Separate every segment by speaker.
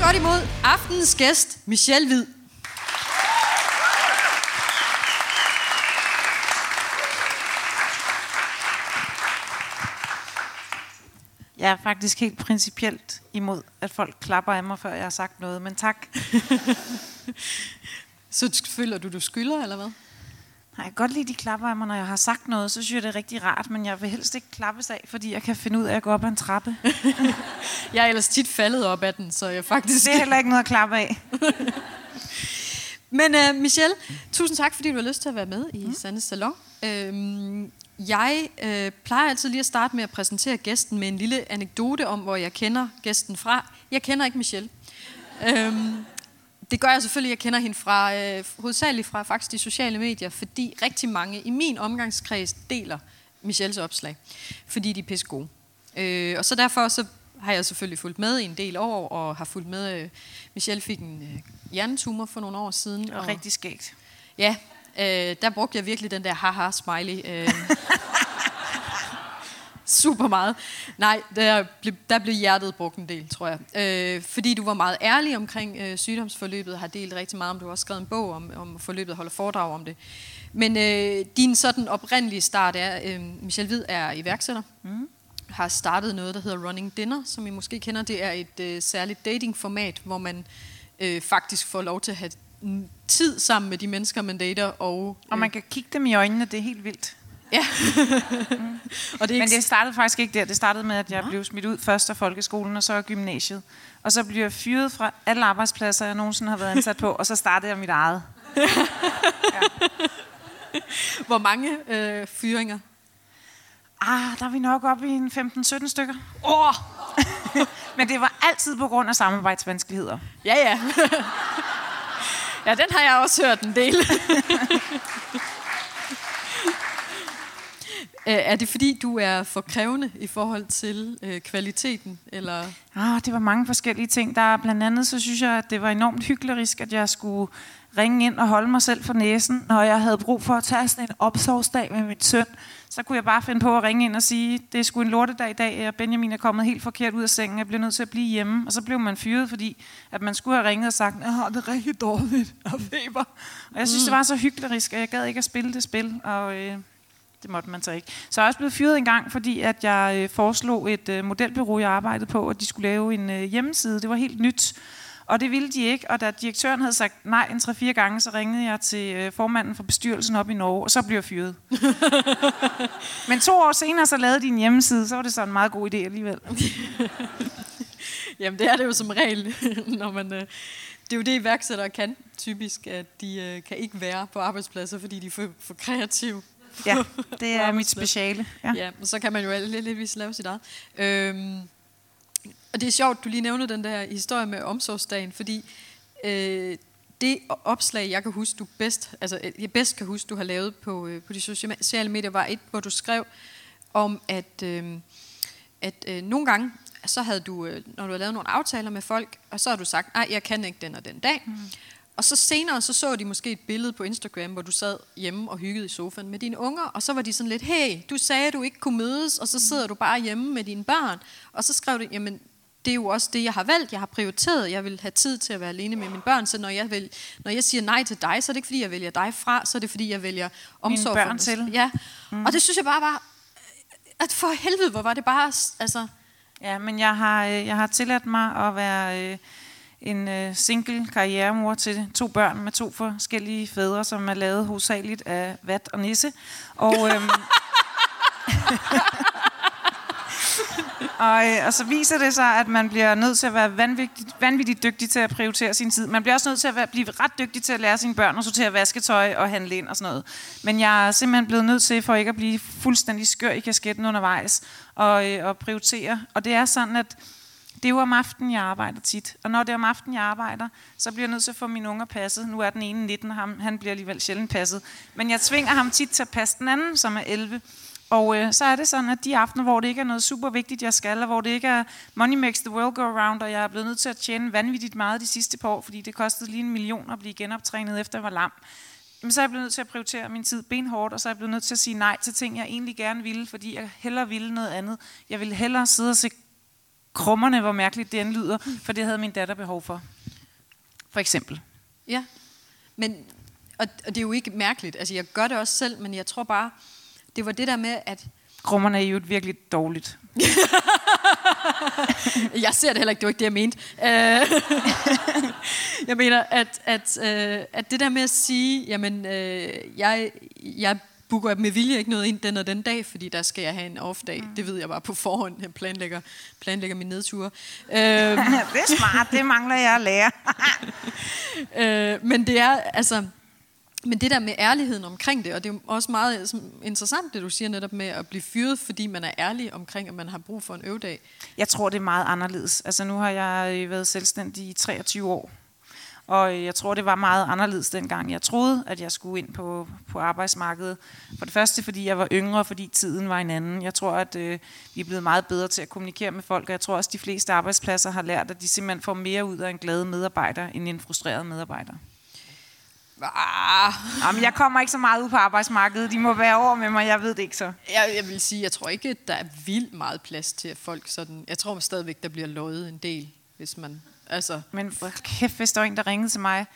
Speaker 1: godt imod aftenens gæst, Michelle Hvid.
Speaker 2: Jeg er faktisk helt principielt imod, at folk klapper af mig, før jeg har sagt noget, men tak.
Speaker 1: Så føler du, du skylder, eller hvad?
Speaker 2: Nej, jeg kan godt lide, de klapper af mig, når jeg har sagt noget, så synes jeg, det er rigtig rart, men jeg vil helst ikke klappes af, fordi jeg kan finde ud af at gå op ad en trappe.
Speaker 1: Jeg er ellers tit faldet op ad den, så jeg faktisk...
Speaker 2: Det er heller ikke noget at klappe af.
Speaker 1: Men uh, Michelle, tusind tak, fordi du har lyst til at være med i mm. Sandes Salon. Øhm, jeg øh, plejer altid lige at starte med at præsentere gæsten med en lille anekdote om, hvor jeg kender gæsten fra. Jeg kender ikke Michelle. Øhm, det gør jeg selvfølgelig, jeg kender hende fra, øh, hovedsageligt fra faktisk de sociale medier, fordi rigtig mange i min omgangskreds deler Michelles opslag, fordi de er pisse gode. Øh, og så derfor så har jeg selvfølgelig fulgt med i en del år, og har fulgt med, øh, Michelle fik en øh, hjernetumor for nogle år siden.
Speaker 2: Og, og rigtig skægt.
Speaker 1: Ja, øh, der brugte jeg virkelig den der haha-smiley. Øh, super meget. Nej, der blev, der blev hjertet brugt en del, tror jeg. Øh, fordi du var meget ærlig omkring øh, sygdomsforløbet, har delt rigtig meget om, du har også skrevet en bog om, om forløbet, holder foredrag om det. Men øh, din sådan oprindelige start er, øh, Michelle Hvid er iværksætter, mm. har startet noget, der hedder Running Dinner, som I måske kender. Det er et øh, særligt datingformat, hvor man øh, faktisk får lov til at have tid sammen med de mennesker, man dater. Og,
Speaker 2: øh, og man kan kigge dem i øjnene, det er helt vildt.
Speaker 1: Ja.
Speaker 2: mm. og det Men det startede faktisk ikke der. Det startede med, at jeg ja. blev smidt ud først af folkeskolen, og så af gymnasiet. Og så blev jeg fyret fra alle arbejdspladser, jeg nogensinde har været ansat på, og så startede jeg mit eget. ja.
Speaker 1: Hvor mange øh, fyringer?
Speaker 2: Ah, der er vi nok oppe i en 15-17 stykker. Åh! Oh! Men det var altid på grund af samarbejdsvanskeligheder.
Speaker 1: Ja, ja. ja, den har jeg også hørt en del. Er det fordi, du er for krævende i forhold til øh, kvaliteten? Eller?
Speaker 2: Ah, det var mange forskellige ting. Der blandt andet så synes jeg, at det var enormt hyklerisk, at jeg skulle ringe ind og holde mig selv for næsen, når jeg havde brug for at tage sådan en opsovsdag med min søn. Så kunne jeg bare finde på at ringe ind og sige, det er sgu en lortedag i dag, og Benjamin er kommet helt forkert ud af sengen, jeg bliver nødt til at blive hjemme. Og så blev man fyret, fordi at man skulle have ringet og sagt, jeg har det rigtig dårligt, har feber. Og jeg synes, mm. det var så hyklerisk, at jeg gad ikke at spille det spil, og øh, det måtte man så ikke. Så jeg er også blevet fyret en gang, fordi at jeg øh, foreslog et øh, modelbureau, jeg arbejdede på, at de skulle lave en øh, hjemmeside. Det var helt nyt. Og det ville de ikke, og da direktøren havde sagt nej en 3-4 gange, så ringede jeg til øh, formanden for bestyrelsen op i Norge, og så blev jeg fyret. Men to år senere, så lavede de en hjemmeside, så var det så en meget god idé alligevel.
Speaker 1: Jamen det er det jo som regel, når man... Øh, det er jo det, iværksættere kan, typisk, at de øh, kan ikke være på arbejdspladser, fordi de er for, for kreative.
Speaker 2: Ja, det er mit speciale.
Speaker 1: Ja. ja, så kan man jo lidt lave sit eget. Øhm, og det er sjovt, du lige nævner den der historie med omsorgsdagen, fordi øh, det opslag, jeg kan huske, du bedst, altså jeg bedst kan huske, du har lavet på, øh, på de sociale medier, var et, hvor du skrev om, at, øh, at øh, nogle gange, så havde du, øh, når du har lavet nogle aftaler med folk, og så har du sagt, nej, jeg kan ikke den og den dag. Mm. Og så senere, så så de måske et billede på Instagram, hvor du sad hjemme og hyggede i sofaen med dine unger, og så var de sådan lidt, hey, du sagde, at du ikke kunne mødes, og så sidder du bare hjemme med dine børn. Og så skrev du, jamen, det er jo også det, jeg har valgt. Jeg har prioriteret. Jeg vil have tid til at være alene med mine børn. Så når jeg, vil, når jeg siger nej til dig, så er det ikke, fordi jeg vælger dig fra, så er det, fordi jeg vælger omsorg
Speaker 2: mine børn for til.
Speaker 1: Ja. Mm. Og det synes jeg bare var, at for helvede, hvor var det bare, altså...
Speaker 2: Ja, men jeg har, øh, jeg har tilladt mig at være øh, en øh, single karrieremor til to børn med to forskellige fædre, som er lavet hovedsageligt af vat og nisse. Og... øhm, og, øh, og så viser det sig, at man bliver nødt til at være vanvittigt, vanvittigt dygtig til at prioritere sin tid. Man bliver også nødt til at være, blive ret dygtig til at lære sine børn at sortere vasketøj og handle ind og sådan noget. Men jeg er simpelthen blevet nødt til, for ikke at blive fuldstændig skør i kasketten undervejs, og, øh, og prioritere. Og det er sådan, at det er jo om aftenen, jeg arbejder tit. Og når det er om aftenen, jeg arbejder, så bliver jeg nødt til at få mine unger passet. Nu er den ene 19, ham, han bliver alligevel sjældent passet. Men jeg tvinger ham tit til at passe den anden, som er 11. Og øh, så er det sådan, at de aftener, hvor det ikke er noget super vigtigt, jeg skal, og hvor det ikke er money makes the world go around, og jeg er blevet nødt til at tjene vanvittigt meget de sidste par år, fordi det kostede lige en million at blive genoptrænet, efter jeg var lam. Men så er jeg blevet nødt til at prioritere min tid benhårdt, og så er jeg blevet nødt til at sige nej til ting, jeg egentlig gerne ville, fordi jeg hellere ville noget andet. Jeg ville hellere sidde og se krummerne, hvor mærkeligt det end lyder, for det havde min datter behov for. For eksempel.
Speaker 1: Ja, men, og, og det er jo ikke mærkeligt. Altså, jeg gør det også selv, men jeg tror bare, det var det der med, at...
Speaker 2: Krummerne er jo et virkelig dårligt.
Speaker 1: jeg ser det heller ikke, det var ikke det, jeg mente. Øh, jeg mener, at, at, øh, at det der med at sige, jamen, øh, jeg, jeg booker med vilje ikke noget ind den og den dag, fordi der skal jeg have en off-dag. Mm. Det ved jeg bare på forhånd. Jeg planlægger, planlægger min nedture.
Speaker 2: Øh, det er smart, det mangler jeg at lære.
Speaker 1: øh, men det er, altså, men det der med ærligheden omkring det, og det er også meget interessant, det du siger netop med at blive fyret, fordi man er ærlig omkring, at man har brug for en øvedag.
Speaker 2: Jeg tror, det er meget anderledes. Altså nu har jeg været selvstændig i 23 år, og jeg tror, det var meget anderledes dengang. Jeg troede, at jeg skulle ind på, på arbejdsmarkedet. For det første, fordi jeg var yngre, fordi tiden var en anden. Jeg tror, at øh, vi er blevet meget bedre til at kommunikere med folk, og jeg tror også, at de fleste arbejdspladser har lært, at de simpelthen får mere ud af en glad medarbejder, end en frustreret medarbejder. Ah. Jamen, jeg kommer ikke så meget ud på arbejdsmarkedet. De må være over med mig, jeg ved det ikke så.
Speaker 1: Jeg, jeg vil sige, jeg tror ikke, at der er vildt meget plads til at folk sådan... Jeg tror stadigvæk, der bliver lovet en del, hvis man... Altså.
Speaker 2: Men kæft, hvis der var en, der ringede til mig,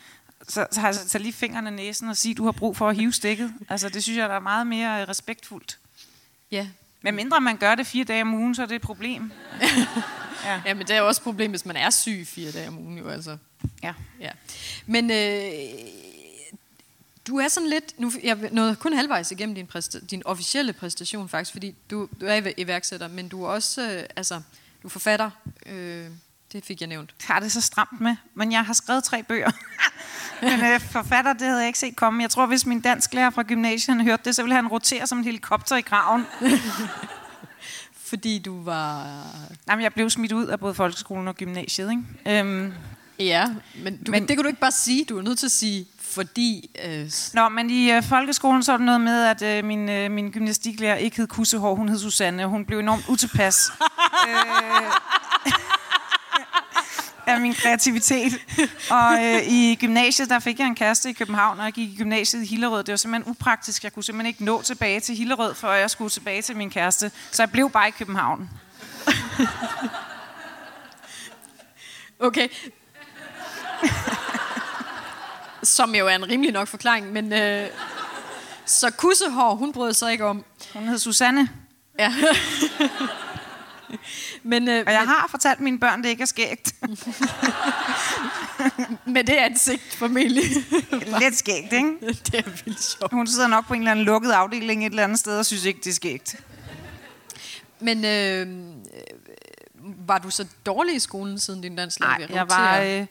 Speaker 2: så, så jeg så lige fingrene i næsen og sige, du har brug for at hive stikket. Altså, det synes jeg, der er meget mere respektfuldt.
Speaker 1: Ja.
Speaker 2: Men mindre man gør det fire dage om ugen, så er det et problem.
Speaker 1: ja. ja, men det er jo også et problem, hvis man er syg fire dage om ugen, jo altså.
Speaker 2: Ja.
Speaker 1: ja. Men øh, du er sådan lidt, nu, jeg nåede kun halvvejs igennem din, præsta, din officielle præstation faktisk, fordi du, du er iværksætter, men du er også, øh, altså, du er forfatter, øh, det fik jeg nævnt.
Speaker 2: Jeg har det så stramt med, men jeg har skrevet tre bøger. men øh, forfatter, det havde jeg ikke set komme. Jeg tror, hvis min dansklærer fra gymnasiet hørte det, så ville han rotere som en helikopter i graven.
Speaker 1: fordi du var...
Speaker 2: Jamen, jeg blev smidt ud af både folkeskolen og gymnasiet, ikke? Øhm,
Speaker 1: Ja, men, du, men det kan du ikke bare sige. Du er nødt til at sige, fordi... Øh...
Speaker 2: Nå, men i øh, folkeskolen så er det noget med, at øh, min, øh, min gymnastiklærer ikke hed Kussehår, hun hed Susanne, og hun blev enormt utilpas. øh, af min kreativitet. Og øh, i gymnasiet, der fik jeg en kæreste i København, og jeg gik i gymnasiet i Hillerød. Det var simpelthen upraktisk. Jeg kunne simpelthen ikke nå tilbage til Hillerød, før jeg skulle tilbage til min kæreste. Så jeg blev bare i København.
Speaker 1: okay, som jo er en rimelig nok forklaring, men... Øh, så kussehår, hun brød sig ikke om.
Speaker 2: Hun hed Susanne.
Speaker 1: Ja.
Speaker 2: Men, øh, og jeg men, har fortalt mine børn, det ikke er skægt.
Speaker 1: med det ansigt, formentlig.
Speaker 2: Lidt skægt, ikke?
Speaker 1: det er vildt sjovt.
Speaker 2: Hun sidder nok på en eller anden lukket afdeling et eller andet sted og synes ikke, det er skægt.
Speaker 1: Men øh, var du så dårlig i skolen siden din dansklærer?
Speaker 2: Nej, jeg var... Øh,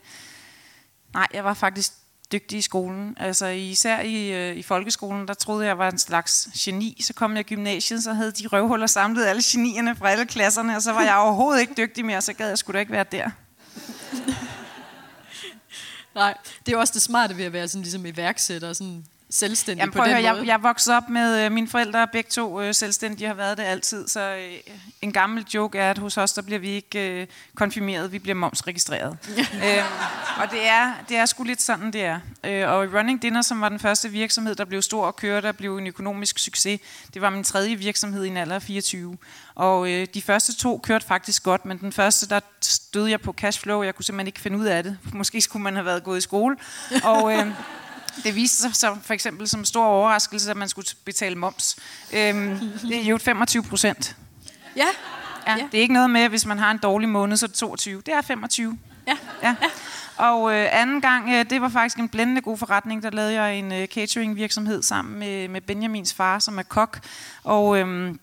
Speaker 2: Nej, jeg var faktisk dygtig i skolen. Altså især i, øh, i folkeskolen, der troede jeg, var en slags geni. Så kom jeg i gymnasiet, så havde de røvhuller samlet alle genierne fra alle klasserne, og så var jeg overhovedet ikke dygtig mere, så gad jeg skulle da ikke være der.
Speaker 1: Nej, det er også det smarte ved at være sådan ligesom iværksætter, sådan selvstændig Jamen,
Speaker 2: på den høre, måde. Jeg, jeg voksede op med øh, mine forældre, begge to øh, selvstændige, har været det altid, så øh, en gammel joke er, at hos os, der bliver vi ikke øh, konfirmeret, vi bliver momsregistreret. øh, og det er, det er sgu lidt sådan, det er. Øh, og Running Dinner, som var den første virksomhed, der blev stor og kørte og blev en økonomisk succes, det var min tredje virksomhed i en alder af 24. Og øh, de første to kørte faktisk godt, men den første, der stødte jeg på cashflow, jeg kunne simpelthen ikke finde ud af det. Måske skulle man have været gået i skole. Og... Øh, det viste sig så for eksempel som stor overraskelse, at man skulle betale moms. Øhm, det er jo 25 procent.
Speaker 1: Ja.
Speaker 2: ja. Det er ikke noget med, hvis man har en dårlig måned, så er det 22. Det er 25.
Speaker 1: Ja.
Speaker 2: ja. ja. Og øh, anden gang, øh, det var faktisk en blændende god forretning. Der lavede jeg en øh, catering virksomhed sammen med, med Benjamins far, som er kok. Og øh,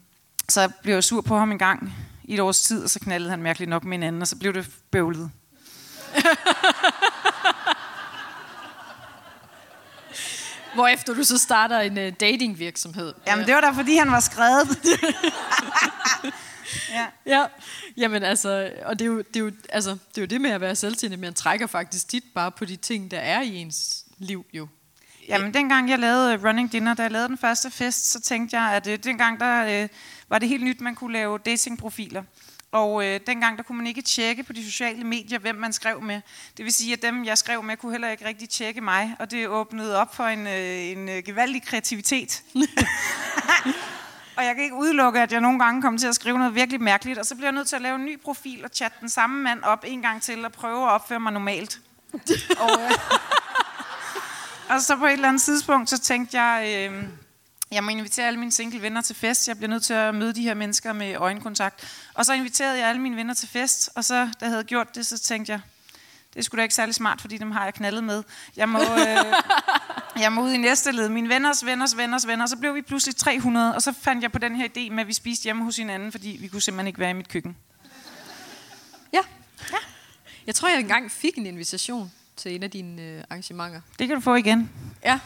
Speaker 2: så blev jeg sur på ham en gang i et års tid, og så knaldede han mærkeligt nok med en anden, og så blev det bøvlet.
Speaker 1: Hvorefter du så starter en uh, datingvirksomhed.
Speaker 2: Jamen, det var da, fordi han var skrevet.
Speaker 1: ja. ja. Jamen altså, og det er, jo, det, er jo, altså, det er jo det med at være selvtændig, man trækker faktisk tit bare på de ting, der er i ens liv jo.
Speaker 2: Jamen, dengang jeg lavede Running Dinner, da jeg lavede den første fest, så tænkte jeg, at øh, dengang der øh, var det helt nyt, man kunne lave datingprofiler. Og øh, dengang der kunne man ikke tjekke på de sociale medier, hvem man skrev med. Det vil sige, at dem, jeg skrev med, kunne heller ikke rigtig tjekke mig. Og det åbnede op for en, øh, en øh, gevaldig kreativitet. Og jeg kan ikke udelukke, at jeg nogle gange kommer til at skrive noget virkelig mærkeligt, og så bliver jeg nødt til at lave en ny profil og chatte den samme mand op en gang til og prøve at opføre mig normalt. og, øh, og så på et eller andet tidspunkt, så tænkte jeg, øh, jeg må invitere alle mine single venner til fest. Jeg bliver nødt til at møde de her mennesker med øjenkontakt. Og så inviterede jeg alle mine venner til fest, og så, da jeg havde gjort det, så tænkte jeg, det skulle da ikke særlig smart, fordi dem har jeg knaldet med. Jeg må, øh, jeg må ud i næste led. Mine venners, venners, venners, venner. Så blev vi pludselig 300, og så fandt jeg på den her idé med, at vi spiste hjemme hos hinanden, fordi vi kunne simpelthen ikke være i mit køkken.
Speaker 1: Ja. ja. Jeg tror, jeg engang fik en invitation til en af dine øh, arrangementer.
Speaker 2: Det kan du få igen.
Speaker 1: Ja.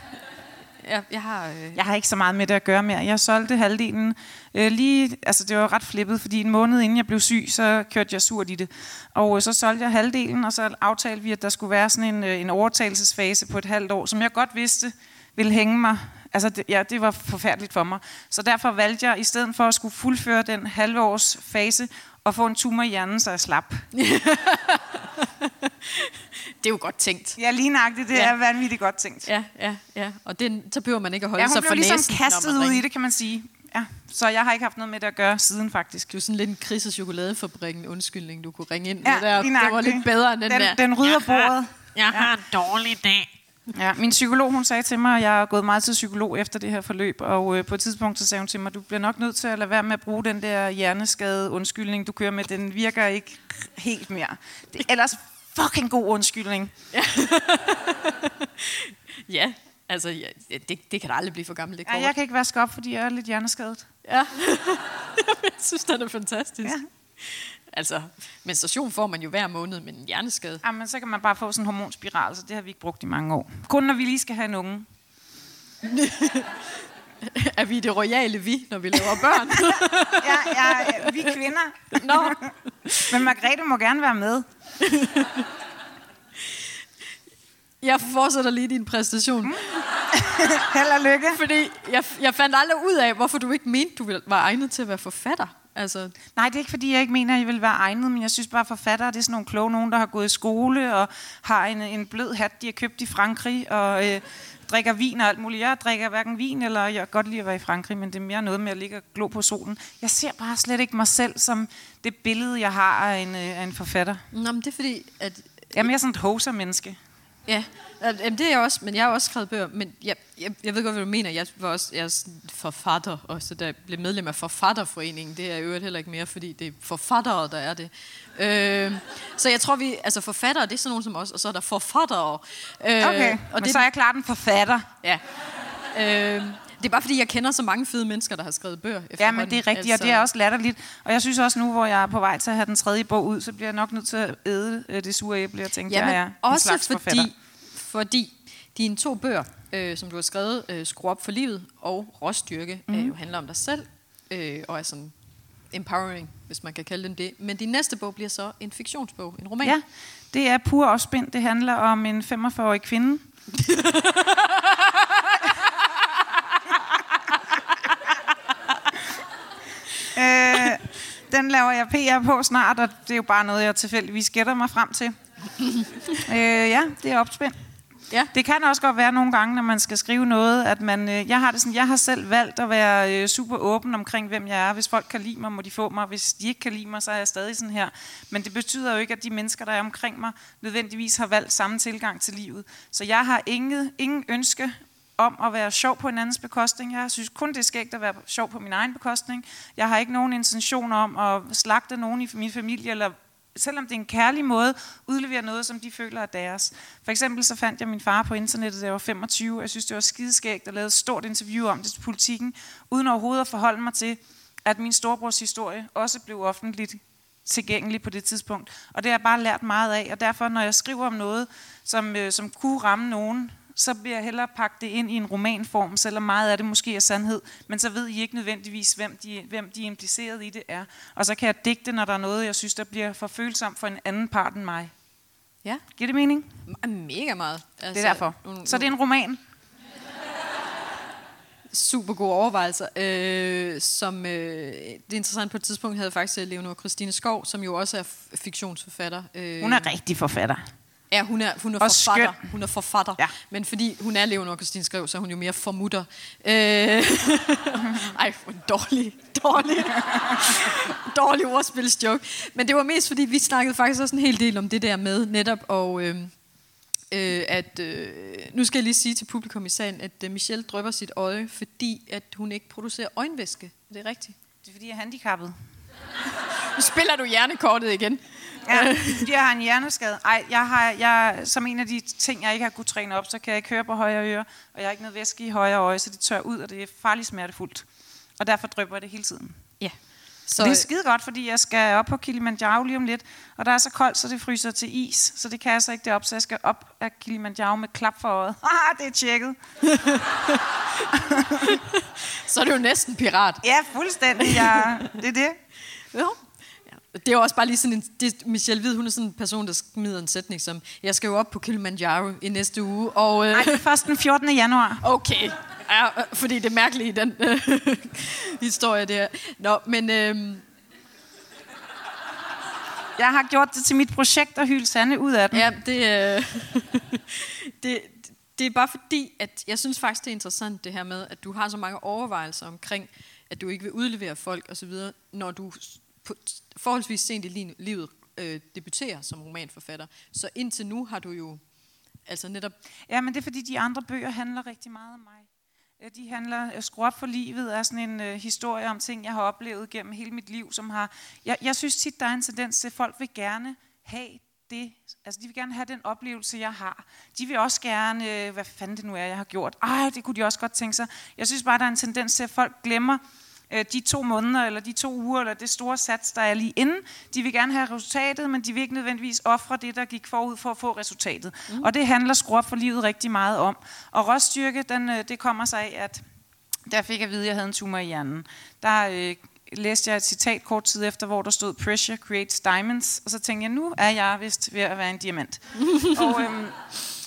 Speaker 1: Jeg, jeg, har, øh...
Speaker 2: jeg har ikke så meget med det at gøre mere. Jeg solgte halvdelen øh, lige, altså det var ret flippet, fordi en måned inden jeg blev syg, så kørte jeg surt i det. Og øh, så solgte jeg halvdelen, og så aftalte vi, at der skulle være sådan en, øh, en overtagelsesfase på et halvt år, som jeg godt vidste ville hænge mig. Altså det, ja, det var forfærdeligt for mig. Så derfor valgte jeg, i stedet for at skulle fuldføre den halvårs fase, og få en tumor i hjernen, så jeg slap.
Speaker 1: det er jo godt tænkt.
Speaker 2: Ja, lige nøjagtigt. Det ja. er vanvittigt godt tænkt.
Speaker 1: Ja, ja, ja. Og det, så behøver man ikke at holde ja,
Speaker 2: sig
Speaker 1: for
Speaker 2: ligesom
Speaker 1: næsen,
Speaker 2: kastet ud i det, kan man sige. Ja, så jeg har ikke haft noget med det at gøre siden faktisk.
Speaker 1: Du er sådan lidt en krise chokoladefabrikken undskyldning, du kunne ringe ind
Speaker 2: ja,
Speaker 1: med der. Det var lidt bedre end den,
Speaker 2: den
Speaker 1: der.
Speaker 2: Den rydder bordet.
Speaker 1: Jeg har en dårlig dag.
Speaker 2: Ja, min psykolog hun sagde til mig, at jeg er gået meget til psykolog efter det her forløb, og øh, på et tidspunkt så sagde hun til mig, du bliver nok nødt til at lade være med at bruge den der hjerneskade undskyldning, du kører med, den virker ikke helt mere. Det er ellers fucking god undskyldning.
Speaker 1: Ja, ja altså ja, det, det kan da aldrig blive for gammelt. Det
Speaker 2: ja, jeg kan ikke vaske op, fordi jeg er lidt hjerneskadet.
Speaker 1: Ja, jeg synes, det er fantastisk. Ja. Altså, menstruation får man jo hver måned, men en hjerneskade.
Speaker 2: Jamen, så kan man bare få sådan en hormonspiral, så det har vi ikke brugt i mange år. Kun når vi lige skal have en unge.
Speaker 1: er vi det royale vi, når vi laver børn?
Speaker 2: ja, ja, vi kvinder. Nå. men Margrethe må gerne være med.
Speaker 1: Jeg fortsætter lige din præstation. Mm.
Speaker 2: Held og lykke.
Speaker 1: Fordi jeg, jeg fandt aldrig ud af, hvorfor du ikke mente, du var egnet til at være forfatter. Altså...
Speaker 2: Nej, det er ikke fordi, jeg ikke mener, at jeg vil være egnet, men jeg synes bare, at forfattere det er sådan nogle kloge nogen, der har gået i skole og har en, en blød hat, de har købt i Frankrig og øh, drikker vin og alt muligt. Jeg drikker hverken vin, eller jeg kan godt lide at være i Frankrig, men det er mere noget med at ligge og glo på solen. Jeg ser bare slet ikke mig selv som det billede, jeg har af en, øh, af en forfatter.
Speaker 1: Nå, men det er fordi, at...
Speaker 2: Jeg er mere sådan et hoser-menneske.
Speaker 1: Ja, Jamen, det er jeg også, men jeg har også skrevet bøger. Men jeg, jeg, jeg ved godt, hvad du mener. Jeg var også jeg er forfatter, og så der blev medlem af Forfatterforeningen. Det er jo heller ikke mere, fordi det er forfattere, der er det. Øh, så jeg tror, vi... Altså, forfattere, det er sådan nogen som os, og så er der forfattere.
Speaker 2: Øh, okay, og men det, så er jeg klart en forfatter.
Speaker 1: Ja. Øh, det er bare fordi, jeg kender så mange fede mennesker, der har skrevet bøger.
Speaker 2: Ja, men det er rigtigt, altså... og det er også latterligt. Og jeg synes også nu, hvor jeg er på vej til at have den tredje bog ud, så bliver jeg nok nødt til at æde øh, det sure æble og tænke,
Speaker 1: ja,
Speaker 2: jeg er
Speaker 1: også
Speaker 2: en slags
Speaker 1: fordi,
Speaker 2: forfatter.
Speaker 1: fordi dine to bøger, øh, som du har skrevet, øh, Skru op for livet og Råstyrke, mm. øh, jo handler om dig selv, øh, og er sådan empowering, hvis man kan kalde den det. Men din næste bog bliver så en fiktionsbog, en roman.
Speaker 2: Ja, det er pur opspind. Det handler om en 45-årig kvinde. øh, den laver jeg PR på snart, og det er jo bare noget, jeg tilfældigvis gætter mig frem til. øh, ja, det er opspind. Ja. Det kan også godt være nogle gange, når man skal skrive noget, at man, øh, jeg har det sådan, jeg har selv valgt at være øh, super åben omkring, hvem jeg er. Hvis folk kan lide mig, må de få mig. Hvis de ikke kan lide mig, så er jeg stadig sådan her. Men det betyder jo ikke, at de mennesker, der er omkring mig, nødvendigvis har valgt samme tilgang til livet. Så jeg har ingen, ingen ønske om at være sjov på en andens bekostning. Jeg synes kun, det er skægt at være sjov på min egen bekostning. Jeg har ikke nogen intention om at slagte nogen i min familie, eller selvom det er en kærlig måde, udlevere noget, som de føler er deres. For eksempel så fandt jeg min far på internettet, da jeg var 25. Jeg synes, det var skideskægt at lave et stort interview om det til politikken, uden overhovedet at forholde mig til, at min storebrors historie også blev offentligt tilgængelig på det tidspunkt. Og det har jeg bare lært meget af, og derfor når jeg skriver om noget, som, øh, som kunne ramme nogen, så bliver jeg hellere pakke det ind i en romanform, selvom meget af det måske er sandhed, men så ved I ikke nødvendigvis, hvem de, hvem de er impliceret i det er. Og så kan jeg digte, når der er noget, jeg synes, der bliver for følsomt for en anden part end mig.
Speaker 1: Ja.
Speaker 2: Giver det mening?
Speaker 1: Mega meget.
Speaker 2: Altså, det er derfor. Så det er en roman?
Speaker 1: super gode overvejelser. Øh, som, øh, det er interessant, på et tidspunkt havde jeg faktisk Leonor Christine Skov, som jo også er fiktionsforfatter.
Speaker 2: Øh, Hun er rigtig forfatter.
Speaker 1: Ja, hun er, hun er
Speaker 2: Og
Speaker 1: forfatter.
Speaker 2: skøn.
Speaker 1: Hun er forfatter.
Speaker 2: Ja.
Speaker 1: Men fordi hun er Leonor Christine Skrev, så er hun jo mere formutter. Øh, ej, en dårlig, dårlig, dårlig ordspilsjoke. Men det var mest fordi, vi snakkede faktisk også en hel del om det der med netop, og øh, øh, at, øh, nu skal jeg lige sige til publikum i salen, at øh, Michelle drøber sit øje, fordi at hun ikke producerer øjenvæske. Er det rigtigt?
Speaker 2: Det er fordi, jeg er handicappet.
Speaker 1: Nu spiller du hjernekortet igen.
Speaker 2: Ja, jeg har en hjerneskade. Ej, jeg har, jeg, som en af de ting, jeg ikke har kunnet træne op, så kan jeg ikke høre på højre øre, og jeg har ikke noget væske i højre øje, så det tør ud, og det er farligt smertefuldt. Og derfor drøber jeg det hele tiden.
Speaker 1: Ja.
Speaker 2: Så det er skide godt, fordi jeg skal op på Kilimanjaro lige om lidt, og der er så koldt, så det fryser til is, så det kan jeg så ikke derop, så jeg skal op af Kilimanjaro med klap for øjet. Ah, det er tjekket.
Speaker 1: så er det jo næsten pirat.
Speaker 2: Ja, fuldstændig. Ja, det er det.
Speaker 1: Jo. Ja. Det er også bare lige sådan en... Det, Michelle Hvid, hun er sådan en person, der smider en sætning som, jeg skal jo op på Kilimanjaro i næste uge, og... Øh,
Speaker 2: Ej, det er først den 14. januar.
Speaker 1: okay. Ja, fordi det er mærkeligt i den øh, historie der. Nå, men... Øh,
Speaker 2: Jeg har gjort det til mit projekt at hylde Sande ud af den.
Speaker 1: ja, det, øh, det, det er bare fordi, at jeg synes faktisk, det er interessant det her med, at du har så mange overvejelser omkring, at du ikke vil udlevere folk osv., når du på, forholdsvis sent i livet øh, debuterer som romanforfatter. Så indtil nu har du jo altså netop...
Speaker 2: Ja, men det er fordi, de andre bøger handler rigtig meget om mig. De handler, øh, Skru op for livet er sådan en øh, historie om ting, jeg har oplevet gennem hele mit liv, som har... Jeg, jeg synes tit, der er en tendens til, at folk vil gerne have det. Altså, de vil gerne have den oplevelse, jeg har. De vil også gerne, øh, hvad fanden det nu er, jeg har gjort. Ej, det kunne de også godt tænke sig. Jeg synes bare, der er en tendens til, at folk glemmer de to måneder, eller de to uger, eller det store sats, der er lige inden. De vil gerne have resultatet, men de vil ikke nødvendigvis ofre det, der gik forud for at få resultatet. Mm. Og det handler Skru op for livet rigtig meget om. Og råstyrke, den, øh, det kommer sig af, at der fik jeg at vide, at jeg havde en tumor i hjernen. Der øh, læste jeg et citat kort tid efter, hvor der stod, Pressure creates diamonds. Og så tænkte jeg, nu er jeg vist ved at være en diamant. og øhm,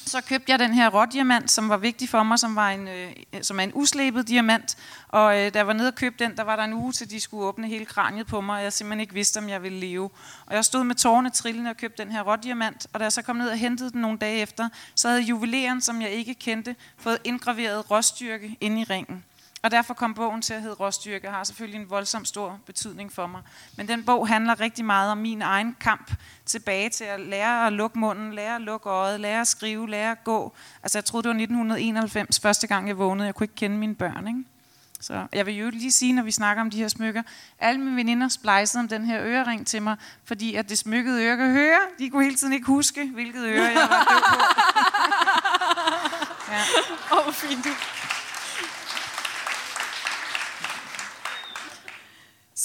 Speaker 2: så købte jeg den her rådiamant, som var vigtig for mig, som, var en, øh, som er en uslebet diamant. Og øh, da jeg var nede og købte den, der var der en uge til, de skulle åbne hele kraniet på mig, og jeg simpelthen ikke vidste, om jeg ville leve. Og jeg stod med tårne trillende og købte den her rådiamant, og da jeg så kom ned og hentede den nogle dage efter, så havde juveleren, som jeg ikke kendte, fået indgraveret råstyrke ind i ringen. Og derfor kom bogen til at hedde Råstyrke, har selvfølgelig en voldsom stor betydning for mig. Men den bog handler rigtig meget om min egen kamp tilbage til at lære at lukke munden, lære at lukke øjet, lære at skrive, lære at gå. Altså jeg troede, det var 1991, første gang jeg vågnede. Jeg kunne ikke kende mine børn, ikke? Så jeg vil jo lige sige, når vi snakker om de her smykker, alle mine veninder splejsede om den her ørering til mig, fordi at det smykkede øre kan høre. De kunne hele tiden ikke huske, hvilket øre jeg var på. ja.
Speaker 1: Åh, oh, fint.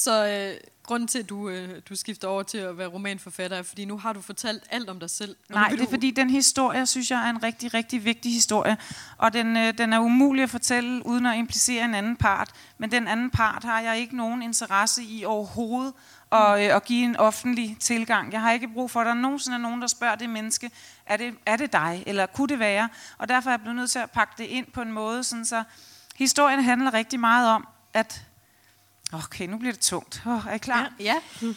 Speaker 1: Så øh, grunden til, at du, øh, du skifter over til at være romanforfatter, er, fordi nu har du fortalt alt om dig selv. Og
Speaker 2: Nej, det er
Speaker 1: du-
Speaker 2: fordi, den historie, synes jeg, er en rigtig, rigtig vigtig historie. Og den, øh, den er umulig at fortælle, uden at implicere en anden part. Men den anden part har jeg ikke nogen interesse i overhovedet at, øh, at give en offentlig tilgang. Jeg har ikke brug for, at der nogensinde er nogen, der spørger det menneske, er det, er det dig, eller kunne det være? Og derfor er jeg blevet nødt til at pakke det ind på en måde, sådan så historien handler rigtig meget om, at... Okay, nu bliver det tungt. Oh, er I klar?
Speaker 1: Ja. ja.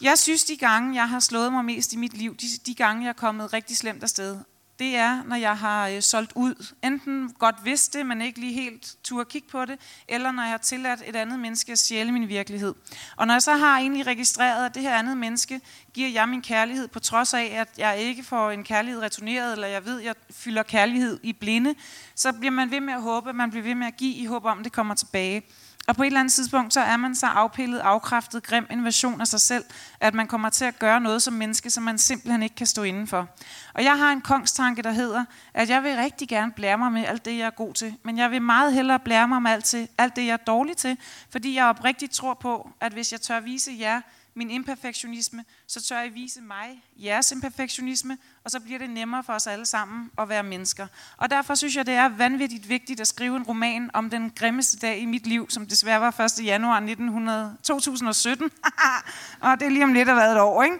Speaker 2: Jeg synes, de gange, jeg har slået mig mest i mit liv, de, de gange, jeg er kommet rigtig slemt afsted, det er, når jeg har øh, solgt ud. Enten godt vidste det, men ikke lige helt turde kigge på det, eller når jeg har tilladt et andet menneske at stjæle min virkelighed. Og når jeg så har egentlig registreret, at det her andet menneske giver jeg min kærlighed, på trods af, at jeg ikke får en kærlighed returneret, eller jeg ved, at jeg fylder kærlighed i blinde, så bliver man ved med at håbe, at man bliver ved med at give i håb om, at det kommer tilbage. Og på et eller andet tidspunkt, så er man så afpillet, afkræftet, grim en version af sig selv, at man kommer til at gøre noget som menneske, som man simpelthen ikke kan stå indenfor. Og jeg har en kongstanke, der hedder, at jeg vil rigtig gerne blære mig med alt det, jeg er god til, men jeg vil meget hellere blære mig med alt, til, alt det, jeg er dårlig til, fordi jeg oprigtigt tror på, at hvis jeg tør vise jer min imperfektionisme, så tør jeg vise mig jeres imperfektionisme, og så bliver det nemmere for os alle sammen at være mennesker. Og derfor synes jeg, det er vanvittigt vigtigt at skrive en roman om den grimmeste dag i mit liv, som desværre var 1. januar 1900, 2017. og det er lige om lidt at været et år, ikke?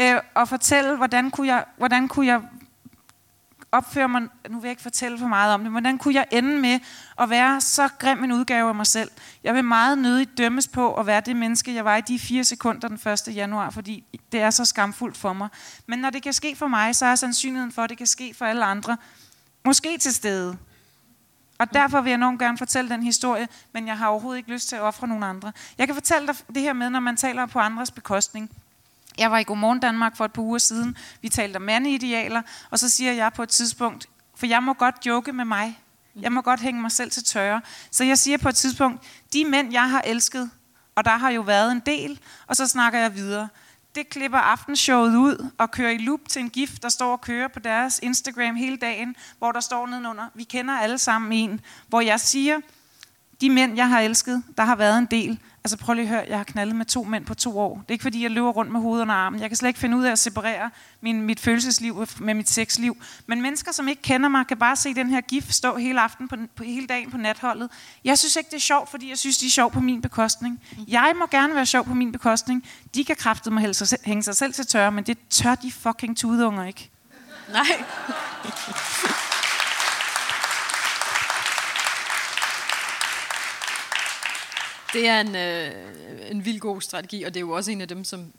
Speaker 2: Øh, og fortælle, hvordan kunne jeg, hvordan kunne jeg opfører mig, nu vil jeg ikke fortælle for meget om det, hvordan kunne jeg ende med at være så grim en udgave af mig selv? Jeg vil meget nødigt dømmes på at være det menneske, jeg var i de fire sekunder den 1. januar, fordi det er så skamfuldt for mig. Men når det kan ske for mig, så er sandsynligheden for, at det kan ske for alle andre, måske til stede. Og derfor vil jeg enormt gerne fortælle den historie, men jeg har overhovedet ikke lyst til at ofre nogen andre. Jeg kan fortælle dig det her med, når man taler på andres bekostning. Jeg var i Godmorgen Danmark for et par uger siden. Vi talte om mandeidealer, og så siger jeg på et tidspunkt, for jeg må godt joke med mig. Jeg må godt hænge mig selv til tørre. Så jeg siger på et tidspunkt, de mænd, jeg har elsket, og der har jo været en del, og så snakker jeg videre. Det klipper aftenshowet ud og kører i loop til en gift, der står og kører på deres Instagram hele dagen, hvor der står nedenunder, vi kender alle sammen en, hvor jeg siger, de mænd, jeg har elsket, der har været en del, Altså prøv lige at høre, jeg har knaldet med to mænd på to år. Det er ikke fordi, jeg løber rundt med hovedet under armen. Jeg kan slet ikke finde ud af at separere min, mit følelsesliv med mit sexliv. Men mennesker, som ikke kender mig, kan bare se den her gif stå hele aften på, på hele dagen på natholdet. Jeg synes ikke, det er sjovt, fordi jeg synes, de er sjov på min bekostning. Jeg må gerne være sjov på min bekostning. De kan kraftet mig hænge sig selv til tørre, men det tør de fucking tudunger ikke.
Speaker 1: Nej. Det er en, øh, en vild god strategi, og det er jo også en af dem, som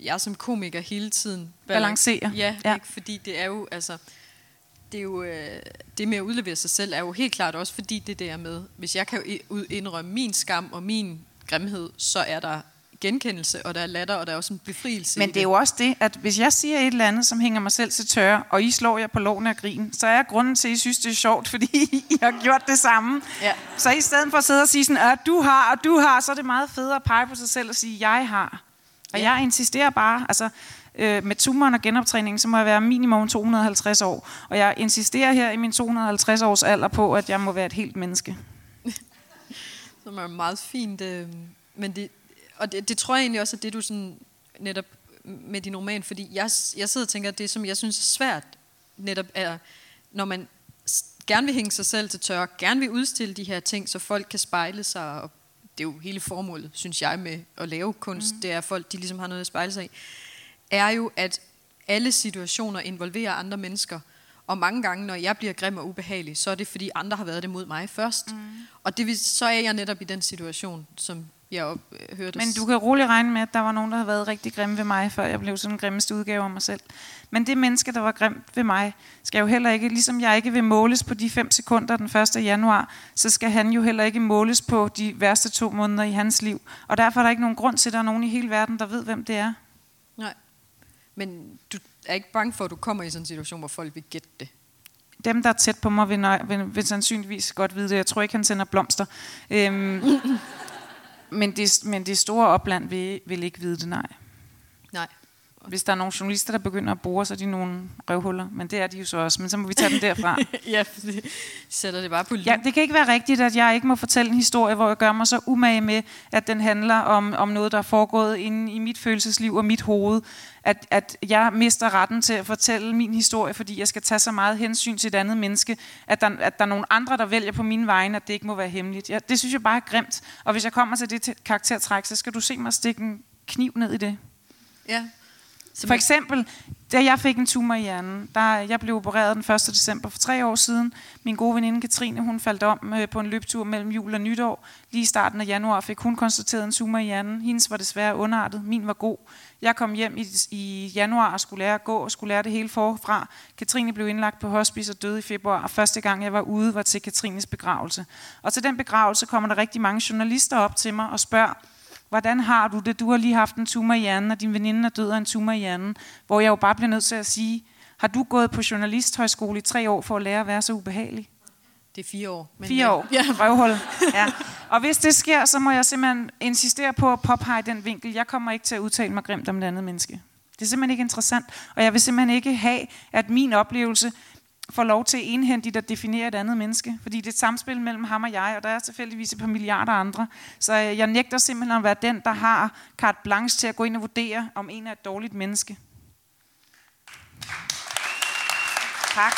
Speaker 1: jeg som komiker hele tiden
Speaker 2: balancerer.
Speaker 1: Ja, ja. Ikke? fordi det er jo, altså, det er jo, øh, det med at udlevere sig selv er jo helt klart også fordi det der med, hvis jeg kan indrømme min skam og min grimhed, så er der genkendelse, og der er latter, og der er også en befrielse
Speaker 2: Men det er jo også det, at hvis jeg siger et eller andet, som hænger mig selv til tørre, og I slår jer på loven af grin, så er grunden til, at I synes, det er sjovt, fordi I har gjort det samme. Ja. Så i stedet for at sidde og sige sådan, at du har, og du har, så er det meget federe at pege på sig selv og sige, jeg har. Og ja. jeg insisterer bare, altså øh, med tumoren og genoptræningen, så må jeg være minimum 250 år. Og jeg insisterer her i min 250 års alder på, at jeg må være et helt menneske.
Speaker 1: Som er meget fint, øh, men det, og det, det tror jeg egentlig også, at det du sådan netop med din roman, fordi jeg, jeg sidder og tænker, at det som jeg synes er svært netop er, når man gerne vil hænge sig selv til tørre, gerne vil udstille de her ting, så folk kan spejle sig, og det er jo hele formålet, synes jeg, med at lave kunst, mm. det er, at folk de ligesom har noget at spejle sig i, er jo, at alle situationer involverer andre mennesker, og mange gange, når jeg bliver grim og ubehagelig, så er det, fordi andre har været det mod mig først. Mm. Og det, så er jeg netop i den situation, som jeg op, øh, hørte.
Speaker 2: Men du kan roligt regne med, at der var nogen, der havde været rigtig grimme ved mig, før jeg blev sådan en grimmeste udgave af mig selv. Men det menneske, der var grimt ved mig, skal jo heller ikke, ligesom jeg ikke vil måles på de 5 sekunder den 1. januar, så skal han jo heller ikke måles på de værste to måneder i hans liv. Og derfor er der ikke nogen grund til, at der er nogen i hele verden, der ved, hvem det er.
Speaker 1: Nej. Men du er ikke bange for, at du kommer i sådan en situation, hvor folk vil gætte det?
Speaker 2: Dem, der er tæt på mig, vil, vil, vil sandsynligvis godt vide det. Jeg tror ikke, han sender blomster. Øhm, men, det, men det store opland vil, vil ikke vide det, nej.
Speaker 1: Nej.
Speaker 2: Hvis der er nogle journalister, der begynder at bore, så er de nogle røvhuller. Men det er de jo så også. Men så må vi tage dem derfra.
Speaker 1: ja, det sætter det bare på
Speaker 2: Ja, det kan ikke være rigtigt, at jeg ikke må fortælle en historie, hvor jeg gør mig så umage med, at den handler om, om noget, der er foregået inde i mit følelsesliv og mit hoved. At, at jeg mister retten til at fortælle min historie, fordi jeg skal tage så meget hensyn til et andet menneske, at der, at der er nogle andre, der vælger på min vegne, at det ikke må være hemmeligt. Ja, det synes jeg bare er grimt. Og hvis jeg kommer til det karaktertræk, så skal du se mig stikke en kniv ned i det.
Speaker 1: Ja,
Speaker 2: for eksempel, da jeg fik en tumor i hjernen, der jeg blev opereret den 1. december for tre år siden. Min gode veninde Katrine, hun faldt om øh, på en løbetur mellem jul og nytår. Lige i starten af januar fik hun konstateret en tumor i hjernen. Hendes var desværre underartet, min var god. Jeg kom hjem i, i januar og skulle lære at gå og skulle lære det hele forfra. Katrine blev indlagt på hospice og døde i februar, og første gang jeg var ude var til Katrines begravelse. Og til den begravelse kommer der rigtig mange journalister op til mig og spørger, hvordan har du det? Du har lige haft en tumor i hjernen, og din veninde er død af en tumor i hjernen. Hvor jeg jo bare bliver nødt til at sige, har du gået på journalisthøjskole i tre år for at lære at være så ubehagelig?
Speaker 1: Det er fire år.
Speaker 2: Men fire år. Ja. Røvhul. Ja. Og hvis det sker, så må jeg simpelthen insistere på at påpege den vinkel. Jeg kommer ikke til at udtale mig grimt om et andet menneske. Det er simpelthen ikke interessant. Og jeg vil simpelthen ikke have, at min oplevelse får lov til enhændigt at definere et andet menneske. Fordi det er et samspil mellem ham og jeg, og der er tilfældigvis et par milliarder andre. Så øh, jeg nægter simpelthen at være den, der har carte blanche til at gå ind og vurdere, om en er et dårligt menneske. Tak.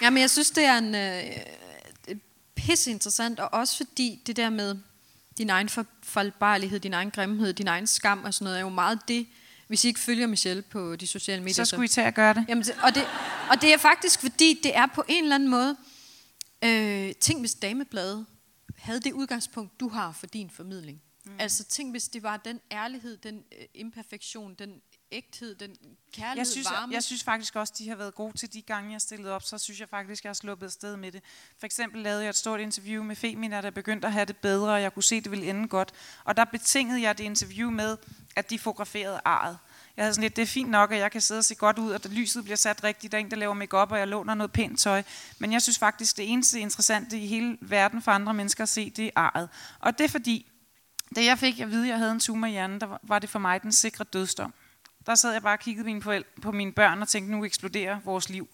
Speaker 1: Jamen, jeg synes, det er en øh, pisse interessant, og også fordi det der med din egen forfaldbarlighed, din egen grimhed, din egen skam og sådan noget, er jo meget det, hvis I ikke følger Michelle på de sociale medier.
Speaker 2: Så skulle I til at gøre det.
Speaker 1: Jamen, og, det, og det er faktisk, fordi det er på en eller anden måde... Øh, tænk, hvis Damebladet havde det udgangspunkt, du har for din formidling. Mm. Altså, tænk, hvis det var den ærlighed, den øh, imperfektion, den ægthed, den kærlighed,
Speaker 2: Jeg synes, jeg,
Speaker 1: varme.
Speaker 2: jeg synes faktisk også, de har været gode til de gange, jeg stillede op. Så synes jeg faktisk, jeg har sluppet afsted med det. For eksempel lavede jeg et stort interview med Femina, der begyndte at have det bedre, og jeg kunne se, det ville ende godt. Og der betingede jeg det interview med, at de fotograferede arret. Jeg havde sådan lidt, det er fint nok, at jeg kan sidde og se godt ud, og at lyset bliver sat rigtigt, der er en, der laver makeup og jeg låner noget pænt tøj. Men jeg synes faktisk, det eneste interessante i hele verden for andre mennesker at se, det er arret. Og det er fordi, da jeg fik at vide, at jeg havde en tumor i hjernen, der var- var det for mig den sikre dødsdom. Der sad jeg bare og kiggede mine forældre, på mine børn og tænkte, nu eksploderer vores liv.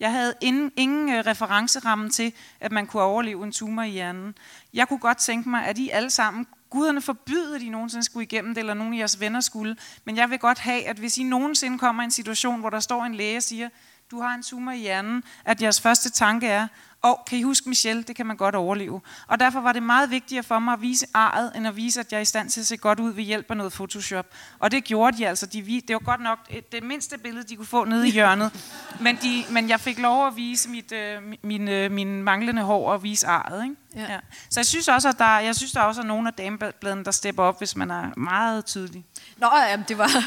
Speaker 2: Jeg havde ingen, ingen øh, referenceramme til, at man kunne overleve en tumor i hjernen. Jeg kunne godt tænke mig, at I alle sammen, guderne forbyder, at I nogensinde skulle igennem det, eller nogen af jeres venner skulle, men jeg vil godt have, at hvis I nogensinde kommer i en situation, hvor der står en læge og siger, du har en tumor i hjernen, at jeres første tanke er, og kan I huske Michelle, det kan man godt overleve. Og derfor var det meget vigtigere for mig at vise arret, end at vise, at jeg er i stand til at se godt ud ved hjælp af noget Photoshop. Og det gjorde de altså. De, det var godt nok et- det mindste billede, de kunne få nede i hjørnet. Men, de, men jeg fik lov at vise mit, øh, min, øh, min manglende hår og vise arret. Ikke?
Speaker 1: Ja.
Speaker 2: Så jeg synes også, at der, jeg synes, der også er nogle af damebladene, der stepper op, hvis man er meget tydelig.
Speaker 1: Nå, jamen, det var...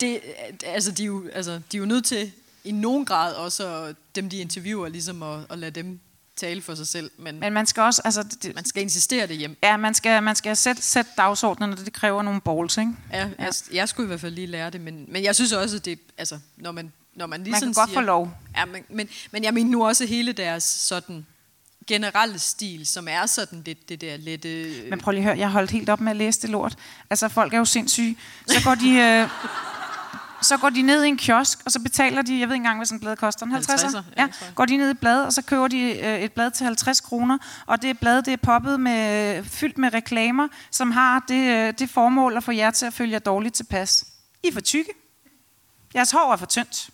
Speaker 1: Det, altså, de er, jo, altså, de er jo nødt til i nogen grad også dem, de interviewer, ligesom at, at lade dem tale for sig selv. Men,
Speaker 2: Men man skal også... Altså, det,
Speaker 1: man skal insistere det hjem.
Speaker 2: ja, man skal, man skal sætte, sætte dagsordenen, og det kræver nogle balls, ikke?
Speaker 1: Ja, jeg, jeg skulle i hvert fald lige lære det, men, men jeg synes også, at det, altså, når man, når man lige
Speaker 2: Man kan godt
Speaker 1: siger,
Speaker 2: få lov.
Speaker 1: Ja, men, men, men jeg mener nu også hele deres sådan generelle stil, som er sådan det, det der lette...
Speaker 2: Men prøv lige at høre, jeg har holdt helt op med at læse det lort. Altså, folk er jo sindssyge. Så går de... Øh, så går de ned i en kiosk, og så betaler de, jeg ved ikke engang, hvad sådan et blad koster, en 50'er?
Speaker 1: 50'er, ja,
Speaker 2: går de ned i et blad, og så køber de øh, et blad til 50 kroner, og det blad, det er poppet med, fyldt med reklamer, som har det, øh, det formål at få jer til at følge jer dårligt tilpas. I er for tykke. Jeres hår er for tyndt.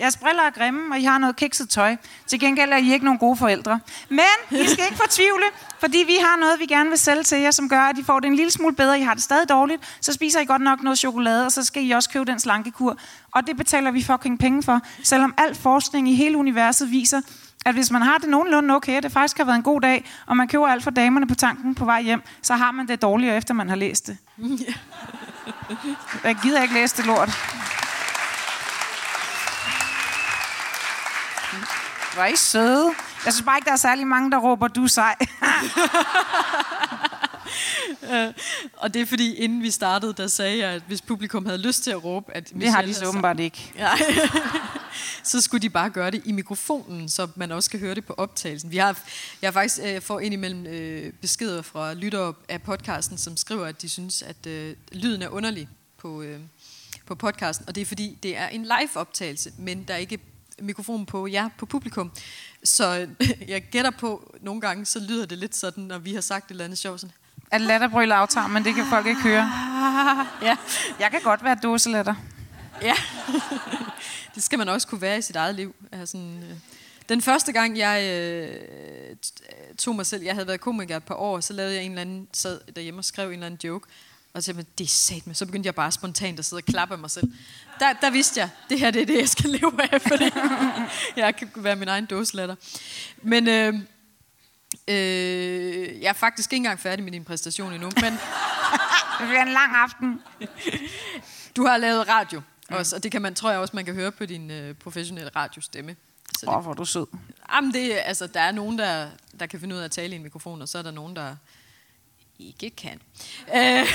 Speaker 2: Jeres briller er grimme, og I har noget kikset tøj. Til gengæld er I ikke nogen gode forældre. Men I skal ikke fortvivle, fordi vi har noget, vi gerne vil sælge til jer, som gør, at I får det en lille smule bedre. I har det stadig dårligt. Så spiser I godt nok noget chokolade, og så skal I også købe den slankekur. Og det betaler vi fucking penge for. Selvom al forskning i hele universet viser, at hvis man har det nogenlunde okay, og det faktisk har været en god dag, og man køber alt for damerne på tanken på vej hjem, så har man det dårligere, efter man har læst det. Jeg gider ikke læse det lort. Hvor er I søde. Jeg synes bare ikke, der er særlig mange, der råber, du er sej.
Speaker 1: Og det er fordi, inden vi startede, der sagde jeg, at hvis publikum havde lyst til at råbe, at
Speaker 2: Det har de
Speaker 1: Michelle
Speaker 2: så åbenbart ikke.
Speaker 1: Ja. så skulle de bare gøre det i mikrofonen, så man også kan høre det på optagelsen. Vi har, jeg har faktisk øh, får indimellem øh, beskeder fra lyttere af podcasten, som skriver, at de synes, at øh, lyden er underlig på, øh, på podcasten. Og det er fordi, det er en live-optagelse, men der er ikke mikrofon på jer, på publikum. Så jeg gætter på, nogle gange, så lyder det lidt sådan, når vi har sagt et eller andet sjovt. Sådan,
Speaker 2: At latterbrøl aftager, men det kan folk ikke høre.
Speaker 1: ja,
Speaker 2: Jeg kan godt være dåselatter.
Speaker 1: Ja, det skal man også kunne være i sit eget liv. Altså. Den første gang, jeg øh, tog mig selv, jeg havde været komiker et par år, så lavede jeg en eller anden, sad derhjemme og skrev en eller anden joke, og så tænkte jeg, det er sat med. Så begyndte jeg bare spontant at sidde og klappe af mig selv. Der, der vidste jeg, det her det er det, jeg skal leve af, fordi jeg kan være min egen dåselatter. Men øh, øh, jeg er faktisk ikke engang færdig med din præstation endnu, men
Speaker 2: Det bliver en lang aften.
Speaker 1: du har lavet radio også, og det kan man, tror jeg også, man kan høre på din øh, professionelle radiostemme. Så det,
Speaker 2: hvor er du sød.
Speaker 1: jamen det, altså, der er nogen, der, der kan finde ud af at tale i en mikrofon, og så er der nogen, der ikke kan. Øh,